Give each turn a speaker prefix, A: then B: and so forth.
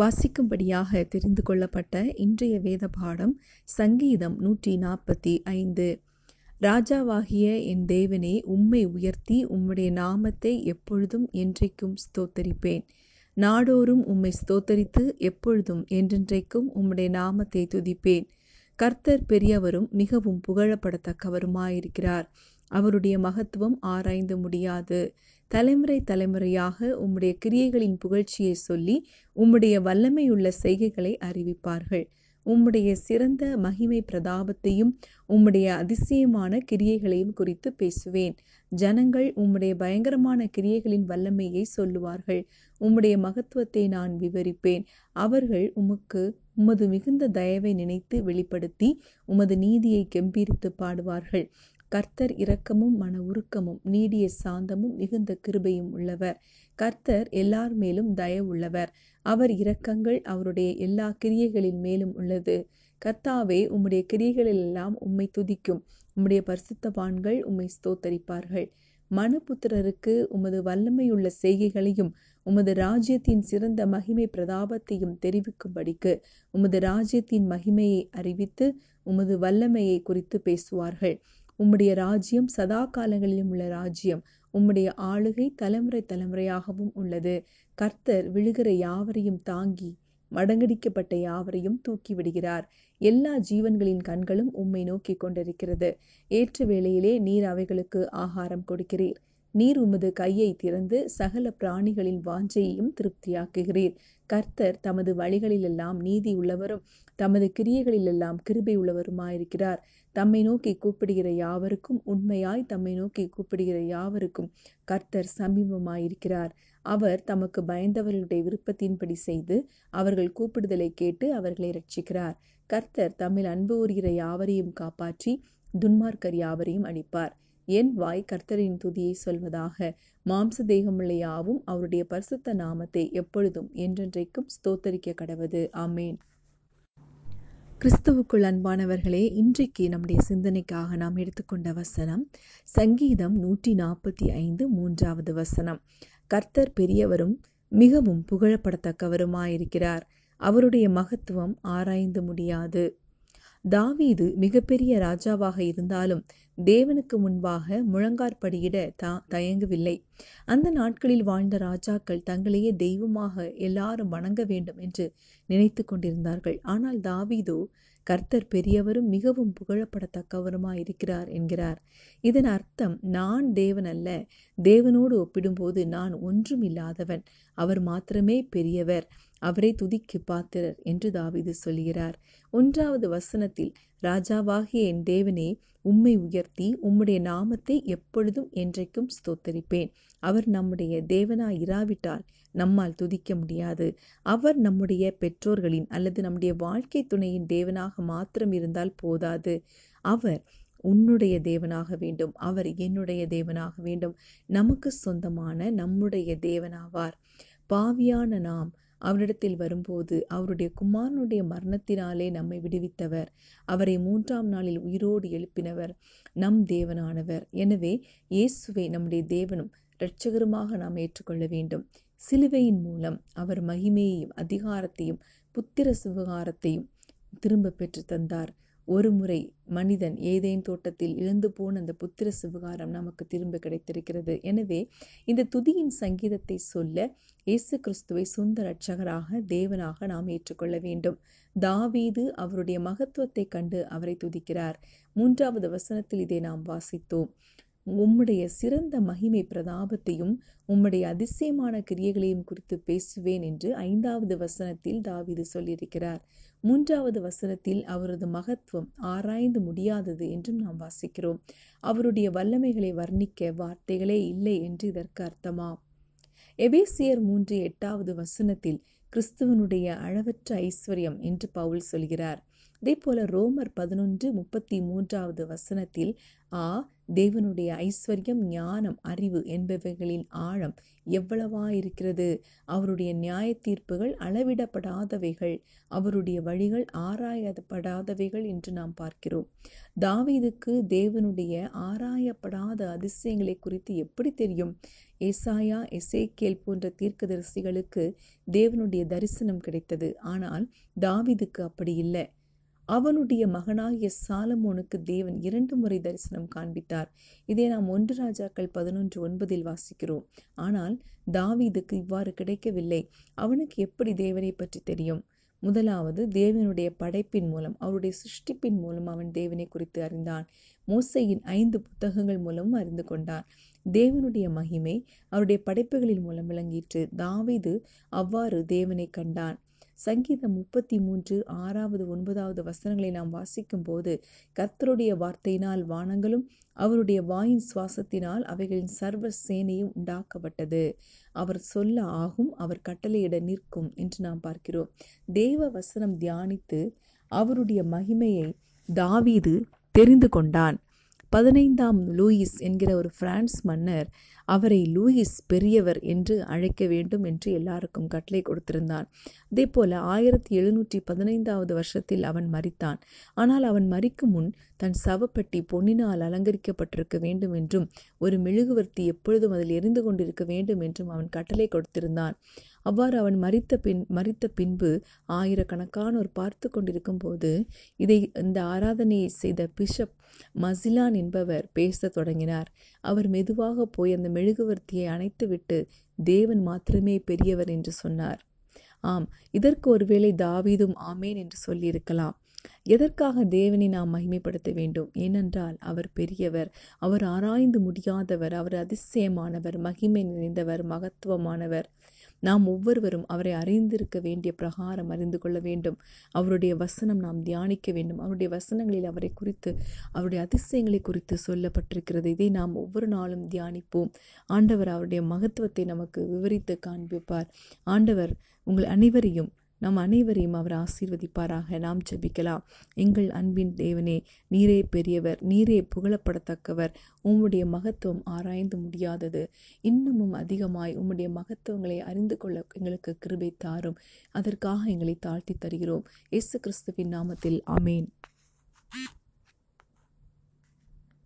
A: வாசிக்கும்படியாக தெரிந்து கொள்ளப்பட்ட இன்றைய வேத பாடம் சங்கீதம் நூற்றி நாற்பத்தி ஐந்து ராஜாவாகிய என் தேவனே உம்மை உயர்த்தி உம்முடைய நாமத்தை எப்பொழுதும் என்றைக்கும் ஸ்தோத்தரிப்பேன் நாடோறும் உம்மை ஸ்தோத்தரித்து எப்பொழுதும் என்றென்றைக்கும் உம்முடைய நாமத்தை துதிப்பேன் கர்த்தர் பெரியவரும் மிகவும் புகழப்படத்தக்கவருமாயிருக்கிறார் அவருடைய மகத்துவம் ஆராய்ந்து முடியாது தலைமுறை தலைமுறையாக உம்முடைய கிரியைகளின் புகழ்ச்சியை சொல்லி உம்முடைய வல்லமையுள்ள செய்கைகளை அறிவிப்பார்கள் உம்முடைய சிறந்த மகிமை பிரதாபத்தையும் உம்முடைய அதிசயமான கிரியைகளையும் குறித்து பேசுவேன் ஜனங்கள் உம்முடைய பயங்கரமான கிரியைகளின் வல்லமையை சொல்லுவார்கள் உம்முடைய மகத்துவத்தை நான் விவரிப்பேன் அவர்கள் உமக்கு உமது மிகுந்த தயவை நினைத்து வெளிப்படுத்தி உமது நீதியை கெம்பீரித்து பாடுவார்கள் கர்த்தர் இரக்கமும் மன உருக்கமும் நீடிய சாந்தமும் மிகுந்த கிருபையும் உள்ளவர் கர்த்தர் எல்லார் மேலும் உள்ளவர் அவர் இரக்கங்கள் அவருடைய எல்லா கிரியைகளின் மேலும் உள்ளது கர்த்தாவே உம்முடைய கிரியைகளிலெல்லாம் உம்மை துதிக்கும் உம்முடைய பரிசுத்தவான்கள் உம்மை ஸ்தோத்தரிப்பார்கள் மனுபுத்திரருக்கு உமது வல்லமையுள்ள செய்கைகளையும் உமது ராஜ்யத்தின் சிறந்த மகிமை பிரதாபத்தையும் தெரிவிக்கும்படிக்கு உமது ராஜ்யத்தின் மகிமையை அறிவித்து உமது வல்லமையை குறித்து பேசுவார்கள் உம்முடைய ராஜ்யம் சதா காலங்களிலும் உள்ள ராஜ்யம் உம்முடைய ஆளுகை தலைமுறை தலைமுறையாகவும் உள்ளது கர்த்தர் விழுகிற யாவரையும் தாங்கி மடங்கடிக்கப்பட்ட யாவரையும் தூக்கி விடுகிறார் எல்லா ஜீவன்களின் கண்களும் உம்மை நோக்கி கொண்டிருக்கிறது ஏற்ற வேளையிலே நீர் அவைகளுக்கு ஆகாரம் கொடுக்கிறீர் நீர் உமது கையை திறந்து சகல பிராணிகளின் வாஞ்சையையும் திருப்தியாக்குகிறீர் கர்த்தர் தமது வழிகளிலெல்லாம் நீதி உள்ளவரும் தமது கிரியைகளிலெல்லாம் கிருபை உள்ளவருமாயிருக்கிறார் தம்மை நோக்கி கூப்பிடுகிற யாவருக்கும் உண்மையாய் தம்மை நோக்கி கூப்பிடுகிற யாவருக்கும் கர்த்தர் சமீபமாயிருக்கிறார் அவர் தமக்கு பயந்தவர்களுடைய விருப்பத்தின்படி செய்து அவர்கள் கூப்பிடுதலை கேட்டு அவர்களை ரட்சிக்கிறார் கர்த்தர் தம்மில் அன்பு கூறுகிற யாவரையும் காப்பாற்றி துன்மார்க்கர் யாவரையும் அழிப்பார் என் வாய் கர்த்தரின் துதியை சொல்வதாக மாம்ச தேகமுள்ள யாவும் அவருடைய பரிசுத்த நாமத்தை எப்பொழுதும் என்றென்றைக்கும் ஸ்தோத்தரிக்க கடவுது ஆமேன் கிறிஸ்துவுக்குள் அன்பானவர்களே இன்றைக்கு நம்முடைய சிந்தனைக்காக நாம் எடுத்துக்கொண்ட வசனம் சங்கீதம் நூற்றி நாற்பத்தி ஐந்து மூன்றாவது வசனம் கர்த்தர் பெரியவரும் மிகவும் புகழப்படத்தக்கவருமாயிருக்கிறார் அவருடைய மகத்துவம் ஆராய்ந்து முடியாது தாவீது மிகப்பெரிய ராஜாவாக இருந்தாலும் தேவனுக்கு முன்பாக முழங்காற்படியிட தா தயங்கவில்லை அந்த நாட்களில் வாழ்ந்த ராஜாக்கள் தங்களையே தெய்வமாக எல்லாரும் வணங்க வேண்டும் என்று நினைத்து கொண்டிருந்தார்கள் ஆனால் தாவீதோ கர்த்தர் பெரியவரும் மிகவும் புகழப்படத்தக்கவருமாயிருக்கிறார் என்கிறார் இதன் அர்த்தம் நான் தேவன் அல்ல தேவனோடு ஒப்பிடும்போது நான் ஒன்றும் இல்லாதவன் அவர் மாத்திரமே பெரியவர் அவரை துதிக்கு பாத்திரர் என்று தாவிது சொல்கிறார் ஒன்றாவது வசனத்தில் ராஜாவாகிய என் தேவனே உம்மை உயர்த்தி உம்முடைய நாமத்தை எப்பொழுதும் என்றைக்கும் ஸ்தோத்தரிப்பேன் அவர் நம்முடைய தேவனாய் இராவிட்டால் நம்மால் துதிக்க முடியாது அவர் நம்முடைய பெற்றோர்களின் அல்லது நம்முடைய வாழ்க்கை துணையின் தேவனாக மாத்திரம் இருந்தால் போதாது அவர் உன்னுடைய தேவனாக வேண்டும் அவர் என்னுடைய தேவனாக வேண்டும் நமக்கு சொந்தமான நம்முடைய தேவனாவார் பாவியான நாம் அவரிடத்தில் வரும்போது அவருடைய குமாரனுடைய மரணத்தினாலே நம்மை விடுவித்தவர் அவரை மூன்றாம் நாளில் உயிரோடு எழுப்பினவர் நம் தேவனானவர் எனவே இயேசுவை நம்முடைய தேவனும் இரட்சகருமாக நாம் ஏற்றுக்கொள்ள வேண்டும் சிலுவையின் மூலம் அவர் மகிமையையும் அதிகாரத்தையும் புத்திர சுவகாரத்தையும் திரும்ப பெற்று தந்தார் ஒரு முறை மனிதன் ஏதேன் தோட்டத்தில் இழந்து போன அந்த புத்திர சிவகாரம் நமக்கு திரும்ப கிடைத்திருக்கிறது எனவே இந்த துதியின் சங்கீதத்தை சொல்ல இயேசு கிறிஸ்துவை சொந்த ரட்சகராக தேவனாக நாம் ஏற்றுக்கொள்ள வேண்டும் தாவீது அவருடைய மகத்துவத்தை கண்டு அவரை துதிக்கிறார் மூன்றாவது வசனத்தில் இதை நாம் வாசித்தோம் உம்முடைய சிறந்த மகிமை பிரதாபத்தையும் உம்முடைய அதிசயமான கிரியைகளையும் குறித்து பேசுவேன் என்று ஐந்தாவது வசனத்தில் தாவிது சொல்லியிருக்கிறார் மூன்றாவது வசனத்தில் அவரது மகத்துவம் ஆராய்ந்து முடியாதது என்றும் நாம் வாசிக்கிறோம் அவருடைய வல்லமைகளை வர்ணிக்க வார்த்தைகளே இல்லை என்று இதற்கு அர்த்தமா எபேசியர் மூன்று எட்டாவது வசனத்தில் கிறிஸ்துவனுடைய அளவற்ற ஐஸ்வர்யம் என்று பவுல் சொல்கிறார் போல ரோமர் பதினொன்று முப்பத்தி மூன்றாவது வசனத்தில் ஆ தேவனுடைய ஐஸ்வர்யம் ஞானம் அறிவு என்பவைகளின் ஆழம் எவ்வளவா இருக்கிறது அவருடைய நியாய தீர்ப்புகள் அளவிடப்படாதவைகள் அவருடைய வழிகள் ஆராயப்படாதவைகள் என்று நாம் பார்க்கிறோம் தாவீதுக்கு தேவனுடைய ஆராயப்படாத அதிசயங்களை குறித்து எப்படி தெரியும் ஏசாயா எசேக்கேல் போன்ற தீர்க்கதரிசிகளுக்கு தேவனுடைய தரிசனம் கிடைத்தது ஆனால் தாவிதுக்கு அப்படி இல்லை அவனுடைய மகனாகிய சாலமோனுக்கு தேவன் இரண்டு முறை தரிசனம் காண்பித்தார் இதை நாம் ஒன்று ராஜாக்கள் பதினொன்று ஒன்பதில் வாசிக்கிறோம் ஆனால் தாவீதுக்கு இவ்வாறு கிடைக்கவில்லை அவனுக்கு எப்படி தேவனை பற்றி தெரியும் முதலாவது தேவனுடைய படைப்பின் மூலம் அவருடைய சிருஷ்டிப்பின் மூலம் அவன் தேவனை குறித்து அறிந்தான் மோசையின் ஐந்து புத்தகங்கள் மூலமும் அறிந்து கொண்டான் தேவனுடைய மகிமை அவருடைய படைப்புகளின் மூலம் விளங்கிற்று தாவிது அவ்வாறு தேவனை கண்டான் சங்கீதம் முப்பத்தி மூன்று ஆறாவது ஒன்பதாவது வசனங்களை நாம் வாசிக்கும் போது கர்த்தருடைய வார்த்தையினால் வானங்களும் அவருடைய வாயின் சுவாசத்தினால் அவைகளின் சர்வ சேனையும் உண்டாக்கப்பட்டது அவர் சொல்ல ஆகும் அவர் கட்டளையிட நிற்கும் என்று நாம் பார்க்கிறோம் தேவ வசனம் தியானித்து அவருடைய மகிமையை தாவீது தெரிந்து கொண்டான் பதினைந்தாம் லூயிஸ் என்கிற ஒரு பிரான்ஸ் மன்னர் அவரை லூயிஸ் பெரியவர் என்று அழைக்க வேண்டும் என்று எல்லாருக்கும் கட்டளை கொடுத்திருந்தான் அதே போல ஆயிரத்தி எழுநூற்றி பதினைந்தாவது வருஷத்தில் அவன் மறித்தான் ஆனால் அவன் மறிக்கும் முன் தன் சவப்பட்டி பொன்னினால் அலங்கரிக்கப்பட்டிருக்க வேண்டும் என்றும் ஒரு மெழுகுவர்த்தி எப்பொழுதும் அதில் எரிந்து கொண்டிருக்க வேண்டும் என்றும் அவன் கட்டளை கொடுத்திருந்தான் அவ்வாறு அவன் மறித்த பின் மறித்த பின்பு ஆயிரக்கணக்கானோர் பார்த்து கொண்டிருக்கும் போது இதை இந்த ஆராதனையை செய்த பிஷப் மசிலான் என்பவர் பேசத் தொடங்கினார் அவர் மெதுவாக போய் அந்த மெழுகுவர்த்தியை அணைத்துவிட்டு தேவன் மாத்திரமே பெரியவர் என்று சொன்னார் ஆம் இதற்கு ஒருவேளை தாவீதும் ஆமேன் என்று சொல்லியிருக்கலாம் எதற்காக தேவனை நாம் மகிமைப்படுத்த வேண்டும் ஏனென்றால் அவர் பெரியவர் அவர் ஆராய்ந்து முடியாதவர் அவர் அதிசயமானவர் மகிமை நிறைந்தவர் மகத்துவமானவர் நாம் ஒவ்வொருவரும் அவரை அறிந்திருக்க வேண்டிய பிரகாரம் அறிந்து கொள்ள வேண்டும் அவருடைய வசனம் நாம் தியானிக்க வேண்டும் அவருடைய வசனங்களில் அவரை குறித்து அவருடைய அதிசயங்களை குறித்து சொல்லப்பட்டிருக்கிறது இதை நாம் ஒவ்வொரு நாளும் தியானிப்போம் ஆண்டவர் அவருடைய மகத்துவத்தை நமக்கு விவரித்து காண்பிப்பார் ஆண்டவர் உங்கள் அனைவரையும் நாம் அனைவரையும் அவர் ஆசீர்வதிப்பாராக நாம் ஜபிக்கலாம் எங்கள் அன்பின் தேவனே நீரே பெரியவர் நீரே புகழப்படத்தக்கவர் உம்முடைய மகத்துவம் ஆராய்ந்து முடியாதது இன்னமும் அதிகமாய் உம்முடைய மகத்துவங்களை அறிந்து கொள்ள எங்களுக்கு கிருபை தாரும் அதற்காக எங்களை தாழ்த்தி தருகிறோம் இயேசு கிறிஸ்துவின் நாமத்தில் அமேன்